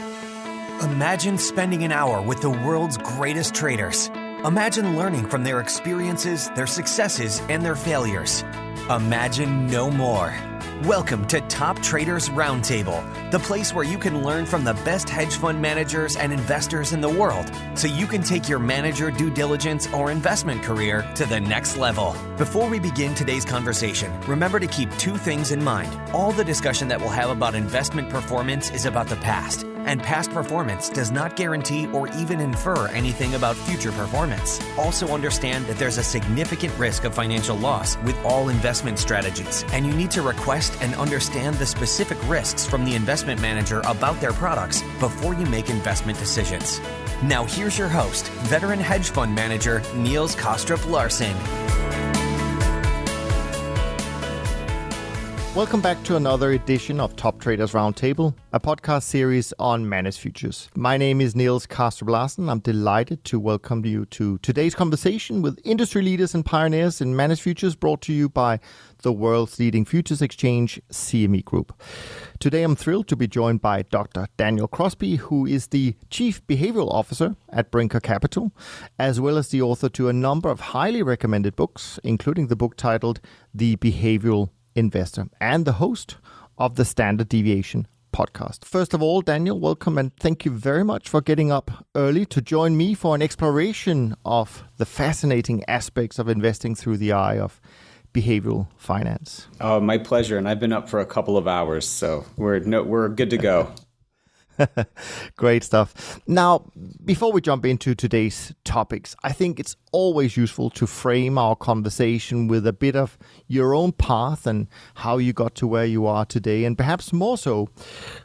Imagine spending an hour with the world's greatest traders. Imagine learning from their experiences, their successes, and their failures. Imagine no more. Welcome to Top Traders Roundtable, the place where you can learn from the best hedge fund managers and investors in the world so you can take your manager due diligence or investment career to the next level. Before we begin today's conversation, remember to keep two things in mind. All the discussion that we'll have about investment performance is about the past and past performance does not guarantee or even infer anything about future performance. Also, understand that there's a significant risk of financial loss with all investment strategies, and you need to request and understand the specific risks from the investment manager about their products before you make investment decisions. Now, here's your host, veteran hedge fund manager Niels Kaastrup Larsen. Welcome back to another edition of Top Traders Roundtable, a podcast series on managed futures. My name is Niels Kaastrup Larsen. I'm delighted to welcome you to today's conversation with industry leaders and pioneers in managed futures brought to you by the world's leading futures exchange, CME Group. Today I'm thrilled to be joined by Dr. Daniel Crosby, who is the Chief Behavioral Officer at Brinker Capital, as well as the author to a number of highly recommended books, including the book titled The Behavioral investor and the host of the Standard Deviation podcast. First of all, Daniel, welcome and thank you very much for getting up early to join me for an exploration of the fascinating aspects of investing through the eye of behavioral finance. Oh, my pleasure. And I've been up for a couple of hours, so we're no, we're good to go. Great stuff. Now, before we jump into today's topics, I think it's always useful to frame our conversation with a bit of your own path and how you got to where you are today, and perhaps more so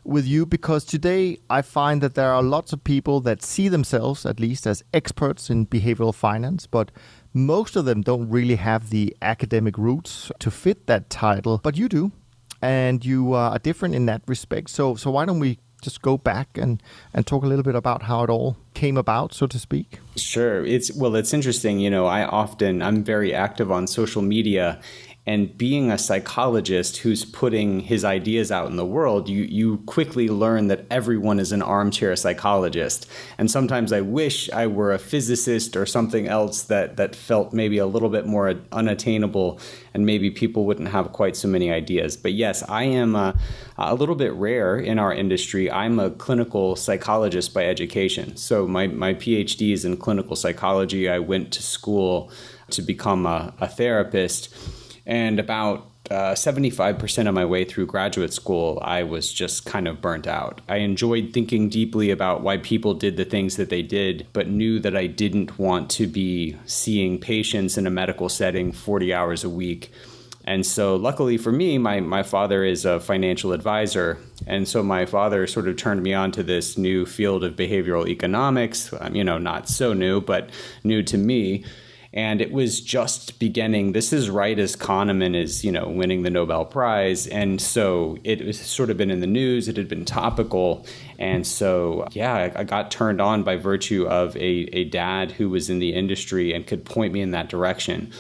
with you, because today I find that there are lots of people that see themselves, at least, as experts in behavioral finance, but most of them don't really have the academic roots to fit that title, but you do and you uh, are different in that respect. So, so why don't we just go back and and talk a little bit about how it all came about, so to speak? Sure. It's well, it's interesting. You know, I often I'm very active on social media, and being a psychologist who's putting his ideas out in the world, you, you quickly learn that everyone is an armchair psychologist. And sometimes I wish I were a physicist or something else that, that felt maybe a little bit more unattainable and maybe people wouldn't have quite so many ideas. But yes, I am a, a little bit rare in our industry. I'm a clinical psychologist by education. So my, my PhD is in clinical psychology. I went to school to become a, a therapist and about uh, 75% of my way through graduate school, I was just kind of burnt out. I enjoyed thinking deeply about why people did the things that they did, but knew that I didn't want to be seeing patients in a medical setting 40 hours a week. And so, luckily for me, my, my father is a financial advisor. And so, my father sort of turned me on to this new field of behavioral economics. Um, you know, not so new, but new to me and it was just beginning. This is right as Kahneman is, you know, winning the Nobel Prize, and so it was sort of been in the news. It had been topical, and so yeah, I got turned on by virtue of a, a dad who was in the industry and could point me in that direction.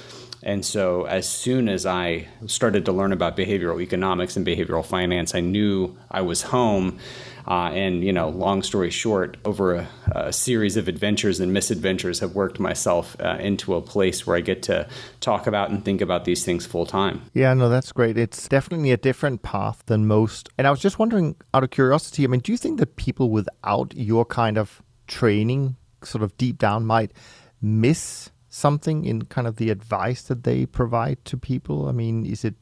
And so, as soon as I started to learn about behavioral economics and behavioral finance, I knew I was home. Uh, and you know, long story short, over a, a, series of adventures and misadventures, have worked myself uh, into a place where I get to talk about and think about these things full time. Yeah, no, that's great. It's definitely a different path than most. And I was just wondering, out of curiosity, I mean, do you think that people without your kind of training, sort of deep down, might miss something in kind of the advice that they provide to people? I mean, is it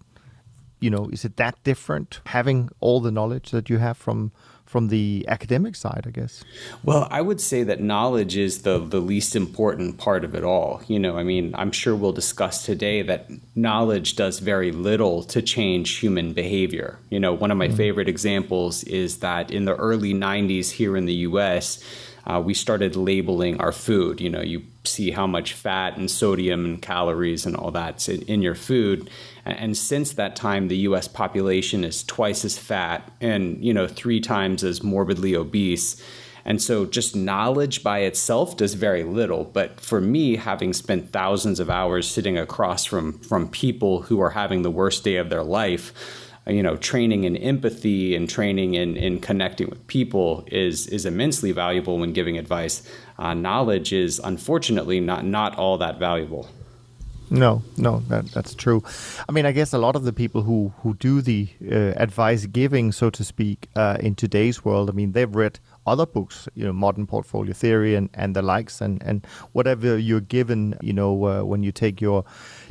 you know, is it that different having all the knowledge that you have from from the academic side, I guess? Well, I would say that knowledge is the, the least important part of it all. You know, I mean, I'm sure we'll discuss today that knowledge does very little to change human behavior. You know, one of my mm-hmm. favorite examples is that in the early 90s here in the US, uh, we started labeling our food. You know, you see how much fat and sodium and calories and all that's in, in your food. And, and since that time, the U.S. population is twice as fat and you know three times as morbidly obese. And so, just knowledge by itself does very little. But for me, having spent thousands of hours sitting across from from people who are having the worst day of their life, you know training in empathy and training in, in connecting with people is is immensely valuable when giving advice uh, knowledge is unfortunately not not all that valuable no, no, that, that's true. I mean, I guess a lot of the people who who do the uh, advice giving, so to speak, uh, in today's world, I mean, they've read other books, you know, modern portfolio theory and, and the likes, and, and whatever you're given, you know, uh, when you take your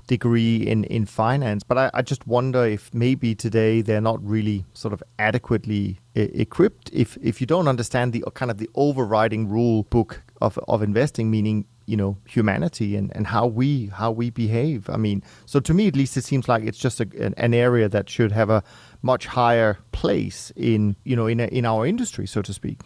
degree in, in finance. But I, I, just wonder if maybe today they're not really sort of adequately e- equipped. If if you don't understand the kind of the overriding rule book of, of investing, meaning you know humanity and, and how we how we behave. I mean, so to me at least, it seems like it's just a, an area that should have a much higher place in you know in a, in our industry, so to speak.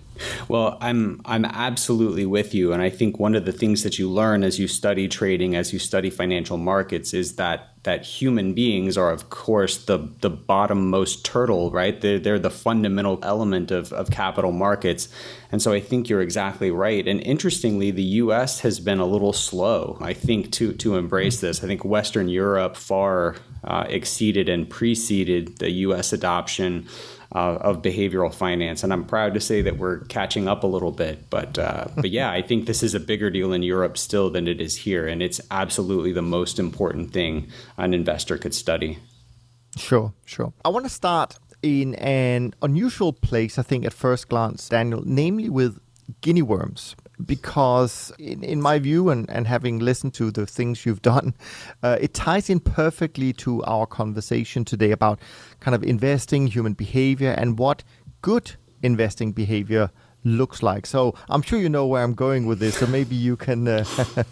Well, I'm I'm absolutely with you, and I think one of the things that you learn as you study trading, as you study financial markets, is that that human beings are, of course, the the bottommost turtle, right? They're they're the fundamental element of of capital markets, and so I think you're exactly right. And interestingly, the U.S. has been a little slow, I think, to to embrace this. I think Western Europe far uh, exceeded and preceded the U.S. adoption uh, of behavioral finance, and I'm proud to say that we're catching up a little bit. But uh, but yeah, I think this is a bigger deal in Europe still than it is here, and it's absolutely the most important thing an investor could study. Sure, sure. I want to start in an unusual place, I think, at first glance, Daniel, namely with guinea worms because in, in my view and, and having listened to the things you've done uh, it ties in perfectly to our conversation today about kind of investing human behavior and what good investing behavior looks like. So i'm sure you know where i'm going with this so maybe you can uh,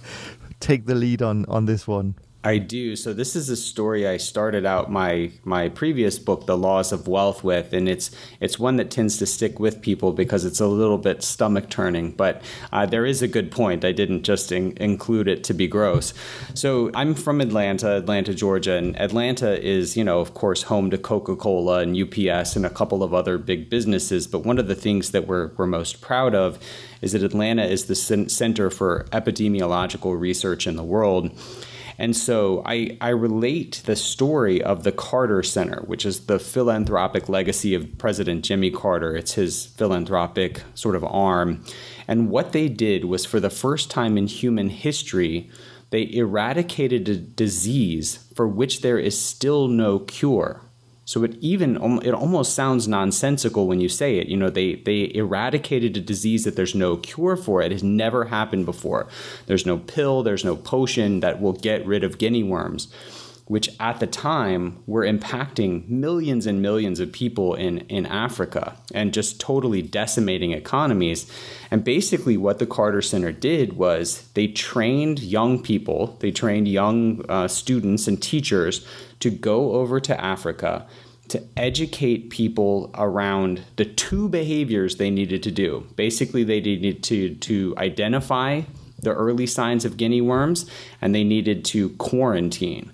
take the lead on on this one I do. So this is a story I started out my my previous book, The Laws of Wealth, with, and it's it's one that tends to stick with people because it's a little bit stomach turning. But uh, there is a good point. I didn't just in- include it to be gross. So I'm from Atlanta, Atlanta, Georgia, and Atlanta is you know of course home to Coca Cola and UPS and a couple of other big businesses. But one of the things that we're we're most proud of is that Atlanta is the center for epidemiological research in the world. And so I, I relate the story of the Carter Center, which is the philanthropic legacy of President Jimmy Carter. It's his philanthropic sort of arm. And what they did was for the first time in human history, they eradicated a disease for which there is still no cure. So it even it almost sounds nonsensical when you say it. You know, they they eradicated a disease that there's no cure for. It has never happened before. There's no pill, there's no potion that will get rid of guinea worms, which at the time were impacting millions and millions of people in in Africa and just totally decimating economies. And basically, what the Carter Center did was they trained young people, they trained young uh, students and teachers to go over to Africa to educate people around the two behaviors they needed to do. Basically, they needed to, to identify the early signs of guinea worms and they needed to quarantine.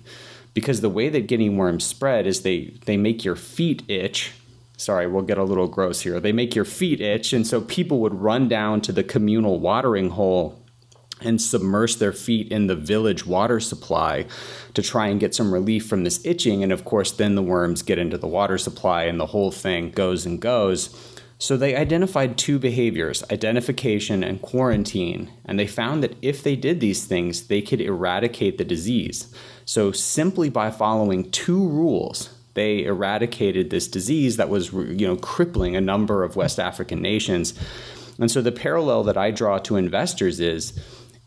Because the way that guinea worms spread is they, they make your feet itch. Sorry, we'll get a little gross here. They make your feet itch, and so people would run down to the communal watering hole and submerge their feet in the village water supply to try and get some relief from this itching. And of course, then the worms get into the water supply and the whole thing goes and goes. So they identified two behaviors identification and quarantine. And they found that if they did these things, they could eradicate the disease. So simply by following two rules, they eradicated this disease that was you know crippling a number of West African nations. And so the parallel that I draw to investors is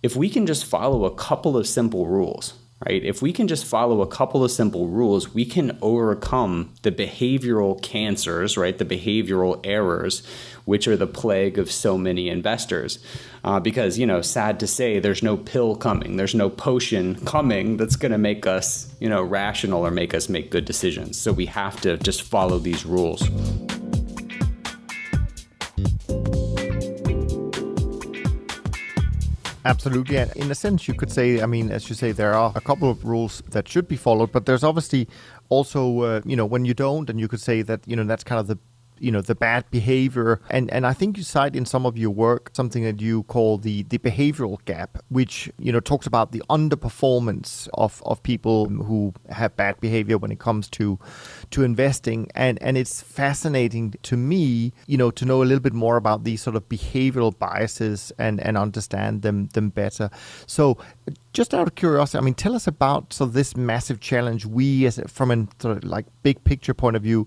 if we can just follow a couple of simple rules, right? If we can just follow a couple of simple rules, we can overcome the behavioral cancers, right? The behavioral errors, which are the plague of so many investors. Uh, because, you know, sad to say, there's no pill coming, there's no potion coming that's going to make us, you know, rational or make us make good decisions. So we have to just follow these rules. Absolutely. And in a sense, you could say, I mean, as you say, there are a couple of rules that should be followed, but there's obviously also, uh, you know, when you don't, and you could say that, you know, that's kind of the you know the bad behavior. And and i think you cite in some of your work something that you call the the behavioral gap which you know talks about the underperformance of of people who have bad behavior when it comes to to investing. And and it's fascinating to me you know to know a little bit more about these sort of behavioral biases and and understand them them better. So just out of curiosity, I mean, tell us about so this massive challenge we, as from a sort of like big picture point of view,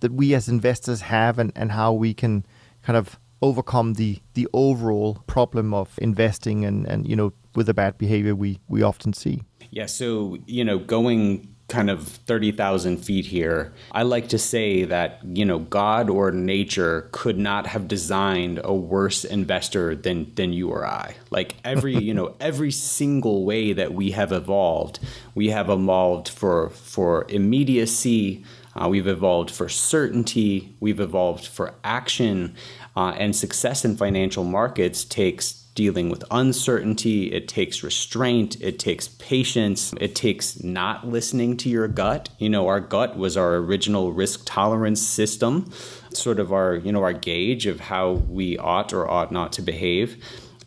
that we as investors have and, and how we can kind of overcome the the overall problem of investing and and you know with the bad behavior we we often see. Yeah so you know going kind of 30,000 feet here i like to say that you know god or nature could not have designed a worse investor than than you or i. Like every you know every single way that we have evolved we have evolved for for immediacy uh, we've evolved for certainty, we've evolved for action, uh, and success in financial markets takes dealing with uncertainty, it takes restraint, it takes patience, it takes not listening to your gut. You know, our gut was our original risk tolerance system, sort of our, you know, our gauge of how we ought or ought not to behave.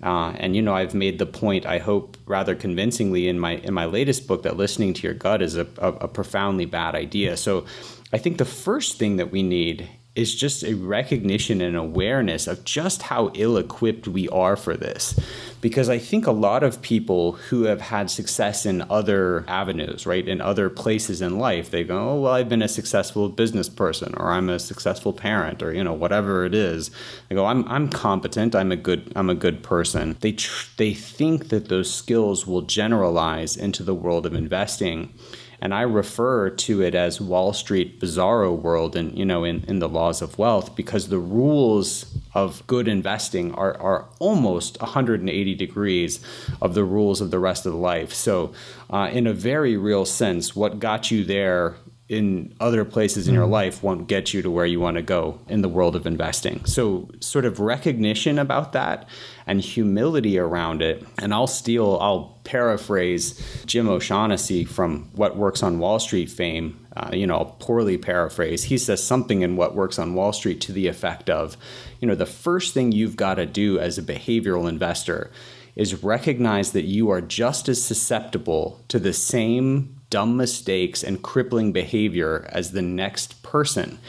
Uh, and you know, I've made the point. I hope rather convincingly in my in my latest book that listening to your gut is a, a, a profoundly bad idea. So, I think the first thing that we need is just a recognition and awareness of just how ill equipped we are for this. Because I think a lot of people who have had success in other avenues, right, in other places in life, they go, oh, well, I've been a successful business person or I'm a successful parent or, you know, whatever it is. They go, I'm, I'm competent. I'm a good, I'm a good person. They, tr- they think that those skills will generalize into the world of investing and I refer to it as Wall Street bizarro world and you know in, in the laws of wealth because the rules of good investing are, are almost 180 degrees of the rules of the rest of life. So uh, in a very real sense, what got you there in other places in your mm-hmm. life won't get you to where you want to go in the world of investing. So, sort of recognition about that and humility around it. And I'll steal, I'll paraphrase Jim O'Shaughnessy from What Works on Wall Street fame. Uh, you know, I'll poorly paraphrase. He says something in What Works on Wall Street to the effect of, you know, the first thing you've got to do as a behavioral investor is recognize that you are just as susceptible to the same dumb mistakes and crippling behavior as the next person.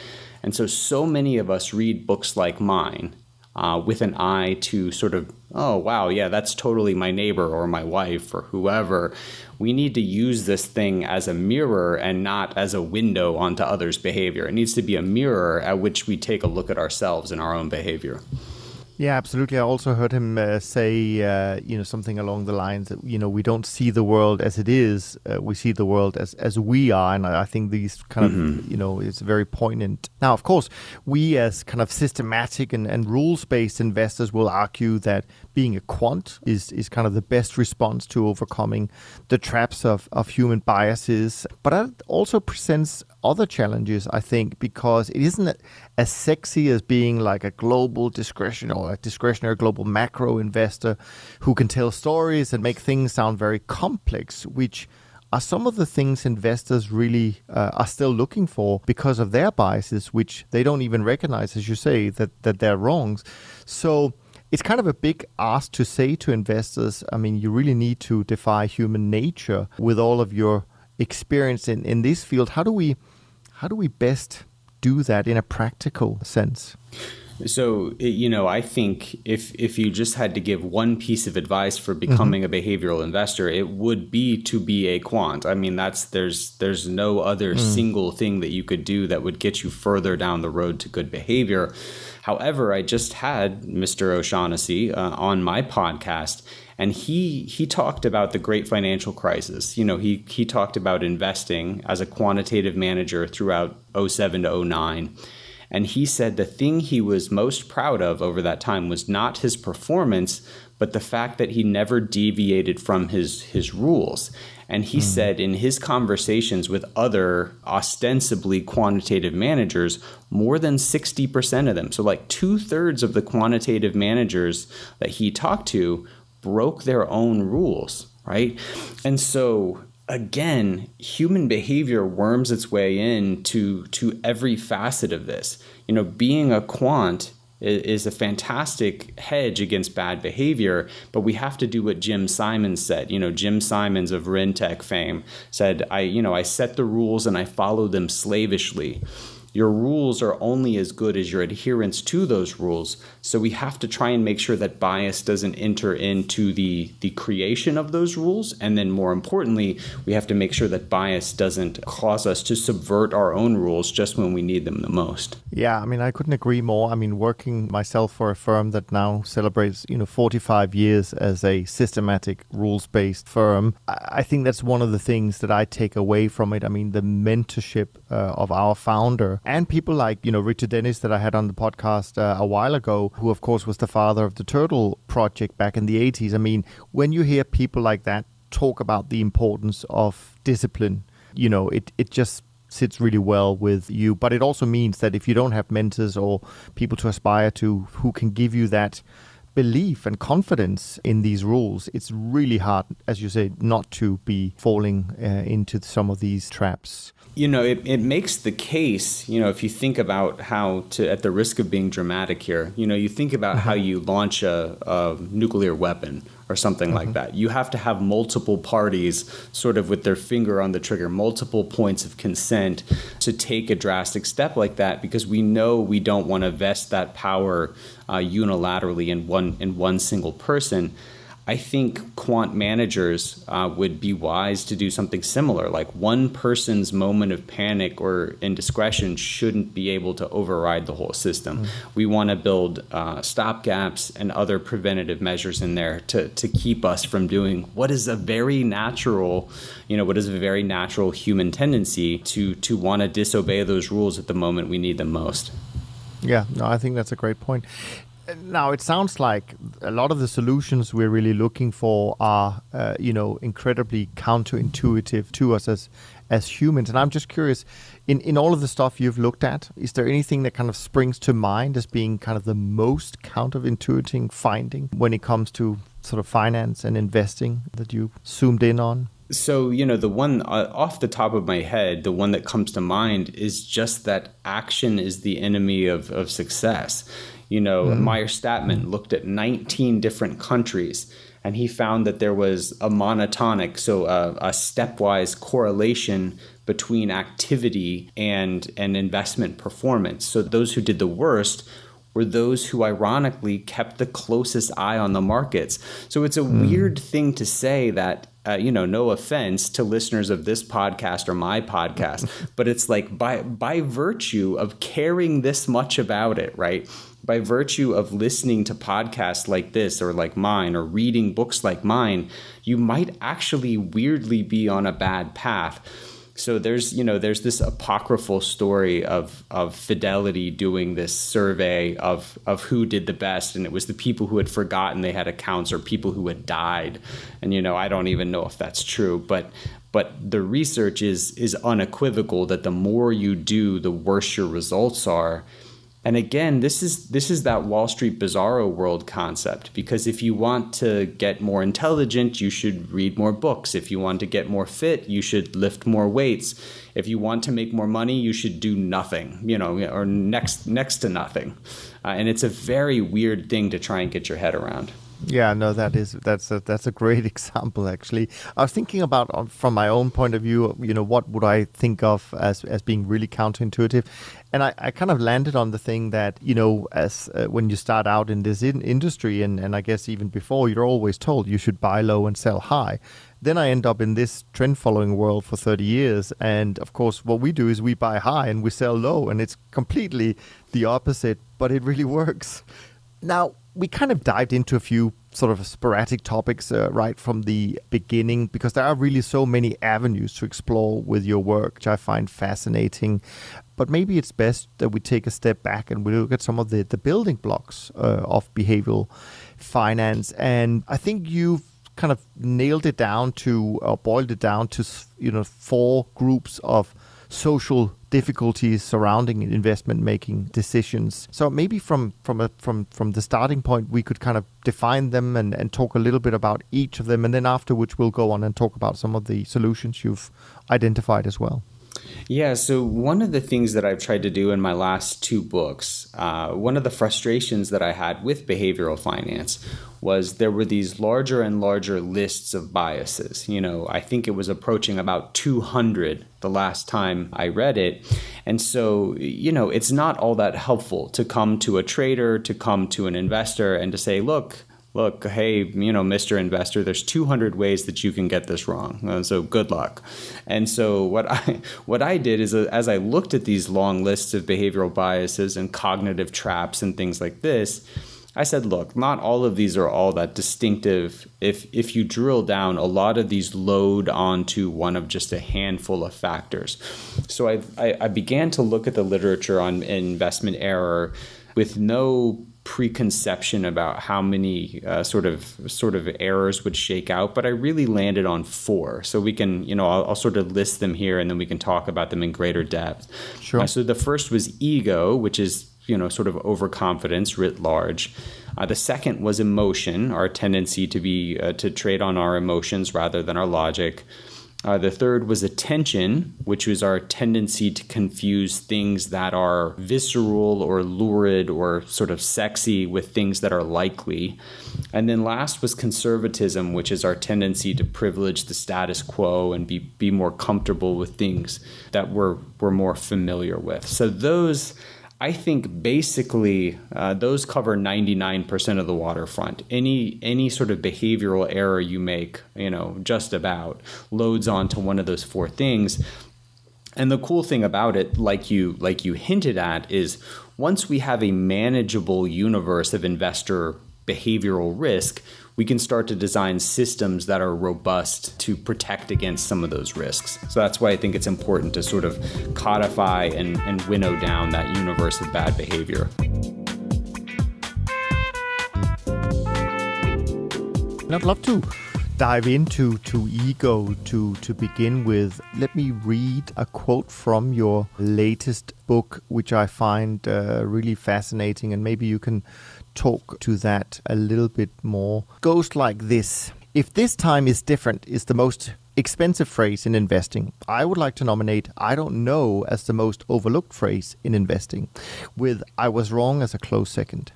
And so, so many of us read books like mine uh, with an eye to sort of, oh, wow, yeah, that's totally my neighbor or my wife or whoever. We need to use this thing as a mirror and not as a window onto others' behavior. It needs to be a mirror at which we take a look at ourselves and our own behavior. Yeah, absolutely. I also heard him uh, say, uh, you know, something along the lines that you know we don't see the world as it is; uh, we see the world as as we are. And I think these kind mm-hmm. of, you know, it's very poignant. Now, of course, we as kind of systematic and, and rules based investors will argue that being a quant is is kind of the best response to overcoming the traps of of human biases. But that also presents other challenges, I think, because it isn't as sexy as being like a global discretionary or a discretionary global macro investor who can tell stories and make things sound very complex, which are some of the things investors really uh, are still looking for because of their biases, which they don't even recognize, as you say, that, that they're wrongs. So it's kind of a big ask to say to investors, I mean, you really need to defy human nature with all of your experience in, in this field. How do we how do we best do that in a practical sense? So, you know, I think if if you just had to give one piece of advice for becoming mm-hmm. a behavioral investor, it would be to be a quant. I mean, that's there's there's no other mm. single thing that you could do that would get you further down the road to good behavior. However, I just had Mr. O'Shaughnessy uh, on my podcast, and he he talked about the great financial crisis. You know, he he talked about investing as a quantitative manager throughout 07 to 09. And he said the thing he was most proud of over that time was not his performance, but the fact that he never deviated from his his rules. And he mm. said in his conversations with other ostensibly quantitative managers, more than 60% of them, so like two thirds of the quantitative managers that he talked to, broke their own rules, right? And so again, human behavior worms its way into to every facet of this. You know, being a quant is a fantastic hedge against bad behavior, but we have to do what Jim Simons said. You know, Jim Simons of Rentec fame said, I, you know, I set the rules and I follow them slavishly your rules are only as good as your adherence to those rules. So we have to try and make sure that bias doesn't enter into the the creation of those rules and then more importantly, we have to make sure that bias doesn't cause us to subvert our own rules just when we need them the most. Yeah, I mean I couldn't agree more. I mean working myself for a firm that now celebrates, you know, 45 years as a systematic rules-based firm, I think that's one of the things that I take away from it. I mean the mentorship uh, of our founder and people like you know Richard Dennis that I had on the podcast uh, a while ago, who of course was the father of the Turtle project back in the 80s. I mean, when you hear people like that talk about the importance of discipline, you know, it it just sits really well with you. But it also means that if you don't have mentors or people to aspire to who can give you that belief and confidence in these rules, it's really hard, as you say, not to be falling uh, into some of these traps you know, it, it makes the case, you know, if you think about how to, at the risk of being dramatic here, you know, you think about how mm-hmm. you launch a, a nuclear weapon or something mm-hmm. like that. You have to have multiple parties sort of with their finger on the trigger, multiple points of consent to take a drastic step like that because we know we don't want to vest that power uh, unilaterally in one in one single person. I think quant managers uh, would be wise to do something similar. Like one person's moment of panic or indiscretion shouldn't be able to override the whole system. Mm-hmm. We want to build uh, stop gaps and other preventative measures in there to, to keep us from doing what is a very natural, you know, what is a very natural human tendency to to want to disobey those rules at the moment we need them most. Yeah, no, I think that's a great point now it sounds like a lot of the solutions we're really looking for are uh, you know incredibly counterintuitive to us as as humans. And i'm just curious in in all of the stuff you've looked at is there anything that kind of springs to mind as being kind of the most counterintuitive finding when it comes to sort of finance and investing that you zoomed in on? So you know the one uh, off the top of my head the one that comes to mind is just that action is the enemy of, of success you know, mm-hmm. Meyer Statman looked at 19 different countries and he found that there was a monotonic, so a, a stepwise correlation between activity and, and investment performance. So those who did the worst were those who ironically kept the closest eye on the markets. So it's a mm. weird thing to say that uh, you know, no offense to listeners of this podcast or my podcast, but it's like by by virtue of caring this much about it, right? By virtue of listening to podcasts like this or like mine or reading books like mine, you might actually weirdly be on a bad path. So there's, you know, there's this apocryphal story of of Fidelity doing this survey of of who did the best, and it was the people who had forgotten they had accounts or people who had died. And you know, I don't even know if that's true, but but the research is is unequivocal that the more you do, the worse your results are. And again, this is this is that Wall Street Bizarro world concept because if you want to get more intelligent, you should read more books. If you want to get more fit, you should lift more weights. If you want to make more money, you should do nothing, you know, or next next to nothing. Uh, and it's a very weird thing to try and get your head around. Yeah, no, that is that's a that's a great example. Actually, I was thinking about uh, from my own point of view. You know, what would I think of as as being really counterintuitive? And I, I kind of landed on the thing that you know, as uh, when you start out in this in- industry, and and I guess even before, you're always told you should buy low and sell high. Then I end up in this trend following world for 30 years. And of course, what we do is we buy high and we sell low. And it's completely the opposite, but it really works. Now, we kind of dived into a few sort of sporadic topics uh, right from the beginning because there are really so many avenues to explore with your work, which I find fascinating. But maybe it's best that we take a step back and we look at some of the, the building blocks uh, of behavioral finance. And I think you've kind of nailed it down to, or boiled it down to, you know, four groups of social difficulties surrounding investment making decisions. So maybe from from a, from from the starting point, we could kind of define them and, and talk a little bit about each of them, and then afterwards we'll go on and talk about some of the solutions you've identified as well. Yeah, so one of the things that I've tried to do in my last two books, uh, one of the frustrations that I had with behavioral finance was there were these larger and larger lists of biases. You know, I think it was approaching about 200 the last time I read it. And so, you know, it's not all that helpful to come to a trader, to come to an investor, and to say, look, look, hey, you know, Mr. Investor, there's 200 ways that you can get this wrong. Uh, so good luck. And so what I what I did is uh, as I looked at these long lists of behavioral biases and cognitive traps and things like this, I said, look, not all of these are all that distinctive. If if you drill down, a lot of these load onto one of just a handful of factors. So I I, I began to look at the literature on investment error with no preconception about how many uh, sort of sort of errors would shake out, but I really landed on four. So we can, you know, I'll, I'll sort of list them here, and then we can talk about them in greater depth. Sure. Uh, so the first was ego, which is you know sort of overconfidence writ large. Uh, the second was emotion, our tendency to be uh, to trade on our emotions rather than our logic. Uh, the third was attention, which was our tendency to confuse things that are visceral or lurid or sort of sexy with things that are likely. And then last was conservatism, which is our tendency to privilege the status quo and be, be more comfortable with things that we're, we're more familiar with. So those I think basically uh, those cover 99% of the waterfront. Any any sort of behavioral error you make, you know, just about loads onto one of those four things. And the cool thing about it, like you like you hinted at, is once we have a manageable universe of investor behavioral risk, we can start to design systems that are robust to protect against some of those risks. So that's why I think it's important to sort of codify and, and winnow down that universe of bad behavior. I'd love to dive into to ego to to begin with. Let me read a quote from your latest book, which I find uh, really fascinating, and maybe you can talk to that a little bit more. Goes like this If this time is different, is the most expensive phrase in investing. I would like to nominate I don't know as the most overlooked phrase in investing, with I was wrong as a close second.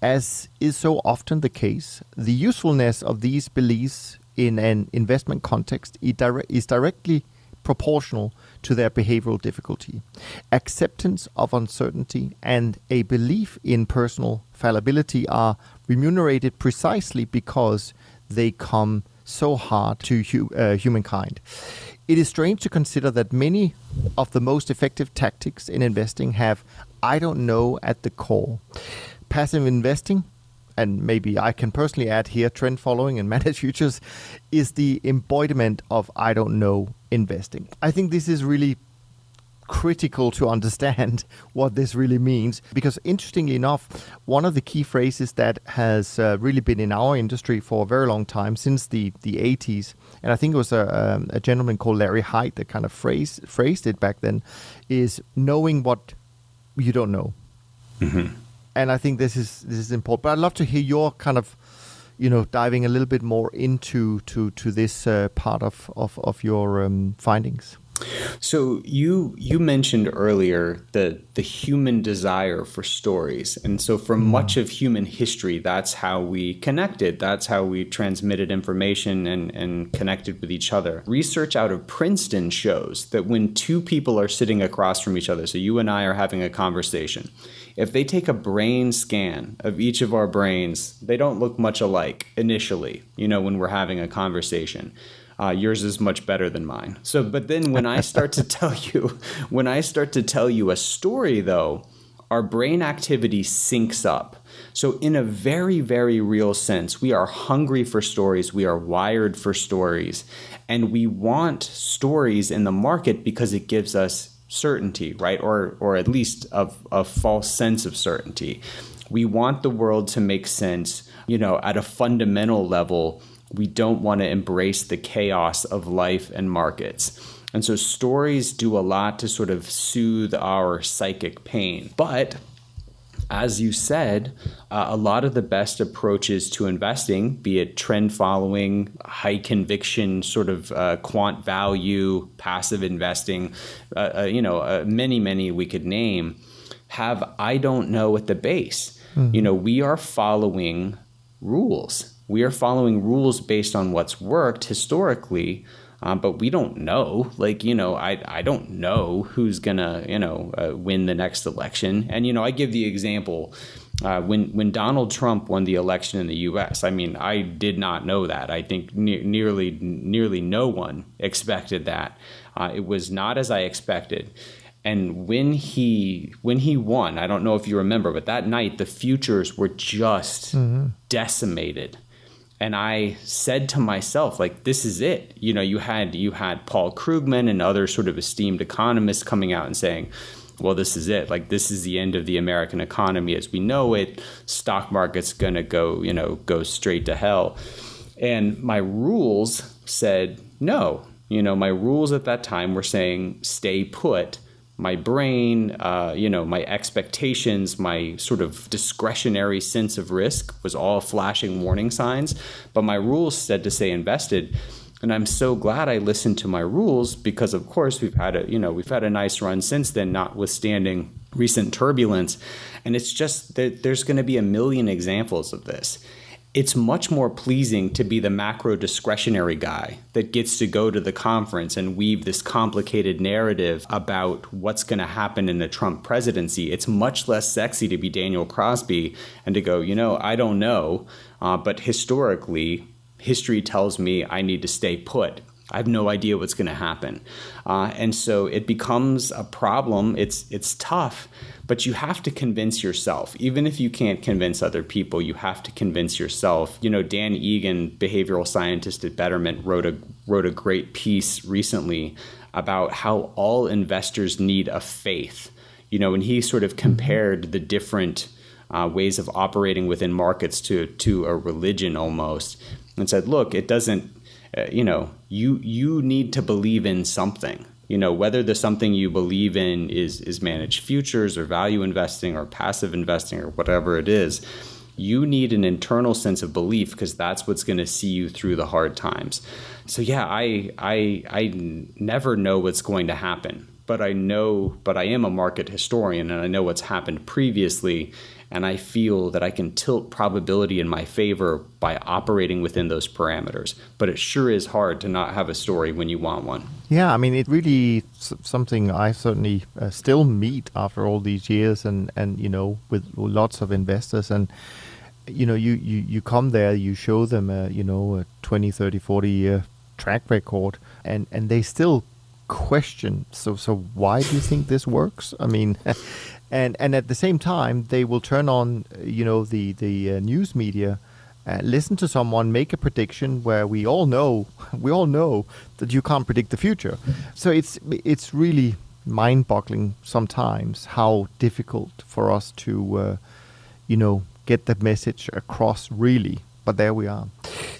As is so often the case, the usefulness of these beliefs in an investment context is directly proportional to their behavioral difficulty. Acceptance of uncertainty and a belief in personal fallibility are remunerated precisely because they come so hard to hu- uh, humankind. It is strange to consider that many of the most effective tactics in investing have I don't know at the core. Passive investing and maybe I can personally add here trend following and managed futures is the embodiment of I don't know investing. I think this is really critical to understand what this really means because interestingly enough one of the key phrases that has uh, really been in our industry for a very long time since the, the 80s and i think it was a, um, a gentleman called larry hite that kind of phrased, phrased it back then is knowing what you don't know mm-hmm and I think this is this is important. But I'd love to hear your kind of, you know, diving a little bit more into to to this uh, part of of of your um, findings. So you you mentioned earlier the the human desire for stories, and so for mm. much of human history, that's how we connected. That's how we transmitted information and and connected with each other. Research out of Princeton shows that when two people are sitting across from each other, so you and I are having a conversation, if they take a brain scan of each of our brains, they don't look much alike initially. You know, when we're having a conversation uh, yours is much better than mine. So, but then when I start to tell you, when I start to tell you a story, though, our brain activity syncs up. So, in a very, very real sense, we are hungry for stories. We are wired for stories. And we want stories in the market because it gives us certainty, right? Or, or at least a, a false sense of certainty. We want the world to make sense, you know, at a fundamental level we don't want to embrace the chaos of life and markets. And so stories do a lot to sort of soothe our psychic pain. But as you said, uh, a lot of the best approaches to investing, be it trend following, high conviction, sort of uh, quant value, passive investing, uh, uh you know, uh, many, many we could name, have I don't know at the base. Mm-hmm. You know, we are following rules. We are following rules based on what's worked historically um, but we don't know. Like, you know, I, I don't know who's going to, you know, uh, win the next election. And, you know, I give the example uh, when, when Donald Trump won the election in the U.S., I mean, I did not know that. I think ne- nearly, nearly no one expected that. Uh, it was not as I expected. And when he when he won, I don't know if you remember, but that night the futures were just mm-hmm. decimated and I said to myself, like, this is it. You know, you had you had Paul Krugman and other sort of esteemed economists coming out and saying, well, this is it. Like, this is the end of the American economy as we know it. Stock market's gonna go, you know, go straight to hell. And my rules said no. You know, my rules at that time were saying stay put my brain, uh, you know, my expectations, my sort of discretionary sense of risk was all flashing warning signs. But my rules said to stay invested. And I'm so glad I listened to my rules because, of course, we've had a, you know, we've had a nice run since then, notwithstanding recent turbulence. And it's just that there's going to be a million examples of this it's much more pleasing to be the macro discretionary guy that gets to go to the conference and weave this complicated narrative about what's going to happen in the Trump presidency. It's much less sexy to be Daniel Crosby and to go, you know, I don't know, uh, but historically, history tells me I need to stay put. I have no idea what's going to happen, uh, and so it becomes a problem. It's it's tough but you have to convince yourself. Even if you can't convince other people you have to convince yourself. You know dan egan behavioral scientist at betterment wrote a wrote a great piece recently about how all investors need a faith. You know and he sort of compared the different uh, ways of operating within markets to to a religion almost and said look it doesn't uh, you know you you need to believe in something you know whether the something you believe in is is managed futures or value investing or passive investing or whatever it is you need an internal sense of belief because that's what's going to see you through the hard times. So yeah i i i never know what's going to happen but i know but i am a market historian and i know what's happened previously and I feel that I can tilt probability in my favor by operating within those parameters. But it sure is hard to not have a story when you want one. Yeah, I mean, it really something I certainly uh, still meet after all these years, and and you know, with lots of investors and. You know, you, you, you come there, you show them, a, you know, a 20, 30, 40 year track record, and, and they still question. So, so why do you think this works? I mean, and and at the same time they will turn on you know the the uh, news media uh, listen to someone make a prediction where we all know we all know that you can't predict the future. So it's it's really mind-boggling sometimes how difficult for us to uh, you know get the message across really but there we are.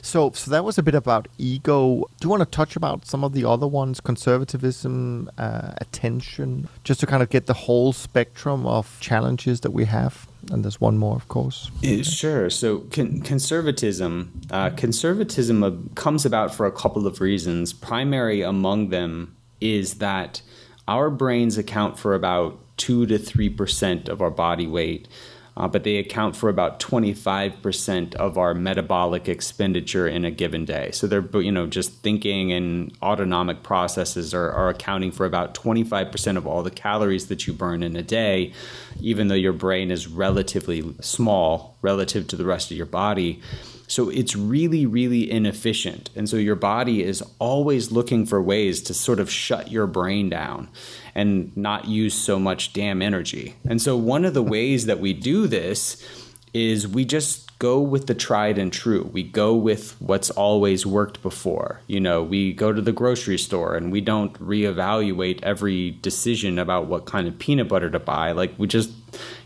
So, so that was a bit about ego. Do you want to touch about some of the other ones? Conservatism, uh, attention, just to kind of get the whole spectrum of challenges that we have. And there's one more, of course. Sure. So, con- conservatism, uh, conservatism comes about for a couple of reasons. Primary among them is that our brains account for about two to three percent of our body weight uh, but they account for about 25% of our metabolic expenditure in a given day. So they're, you know, just thinking and autonomic processes are, are accounting for about 25% of all the calories that you burn in a day, even though your brain is relatively small relative to the rest of your body. So it's really, really inefficient. And so your body is always looking for ways to sort of shut your brain down and not use so much damn energy. And so one of the ways that we do this is we just go with the tried and true. We go with what's always worked before. You know, we go to the grocery store and we don't reevaluate every decision about what kind of peanut butter to buy. Like we just,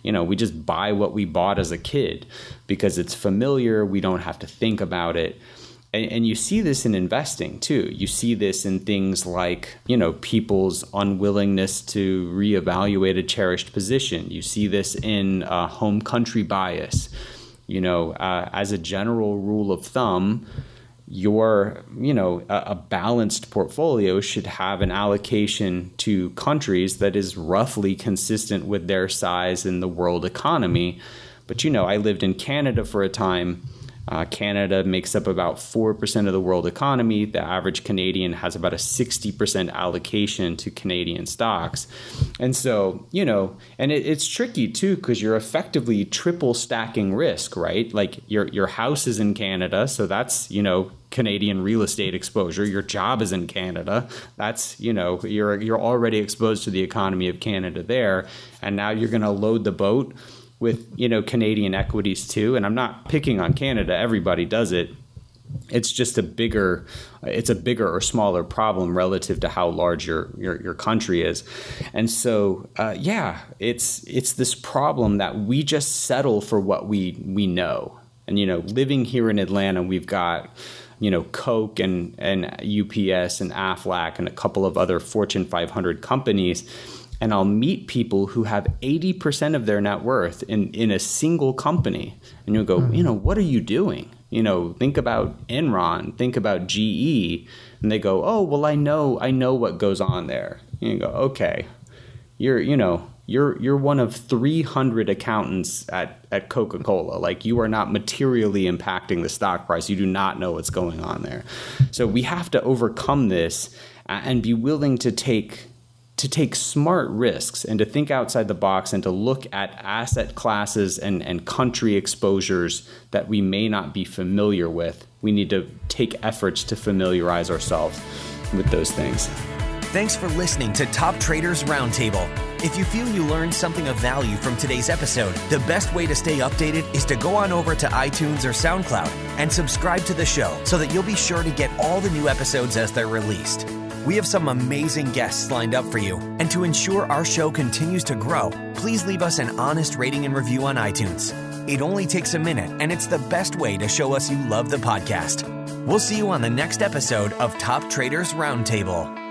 you know, we just buy what we bought as a kid because it's familiar. We don't have to think about it. And, and, you see this in investing too. You see this in things like, you know, people's unwillingness to reevaluate a cherished position. You see this in uh, home country bias. You know, uh, as a general rule of thumb, your, you know, a, a balanced portfolio should have an allocation to countries that is roughly consistent with their size in the world economy. But, you know, I lived in Canada for a time uh, Canada makes up about 4% of the world economy. The average Canadian has about a 60% allocation to Canadian stocks. And so, you know, and it, it's tricky too because you're effectively triple stacking risk, right? Like your, your house is in Canada, so that's, you know, Canadian real estate exposure. Your job is in Canada. That's, you know, you're you're already exposed to the economy of Canada there. And now you're going to load the boat with you know Canadian equities too. And I'm not picking on Canada; everybody does it. It's just a bigger, it's a bigger or smaller problem relative to how large your your, your country is, and so uh, yeah, it's it's this problem that we just settle for what we we know. And you know, living here in Atlanta, we've got you know Coke and and UPS and Aflac and a couple of other Fortune 500 companies and I'll meet people who have 80% of their net worth in, in a single company. And you'll go, mm-hmm. you know, what are you doing? You know, think about Enron, think about GE. And they go, oh, well, I know, I know what goes on there. And you go, okay, you're, you know, you're, you're one of 300 accountants at, at Coca-Cola. Like you are not materially impacting the stock price. You do not know what's going on there. So we have to overcome this and be willing to take to take smart risks and to think outside the box and to look at asset classes and, and country exposures that we may not be familiar with. We need to take efforts to familiarize ourselves with those things. Thanks for listening to Top Traders Roundtable. If you feel you learned something of value from today's episode, the best way to stay updated is to go on over to iTunes or SoundCloud and subscribe to the show so that you'll be sure to get all the new episodes as they're released. We have some amazing guests lined up for you. And to ensure our show continues to grow, please leave us an honest rating and review on iTunes. It only takes a minute, and it's the best way to show us you love the podcast. We'll see you on the next episode of Top Traders Roundtable.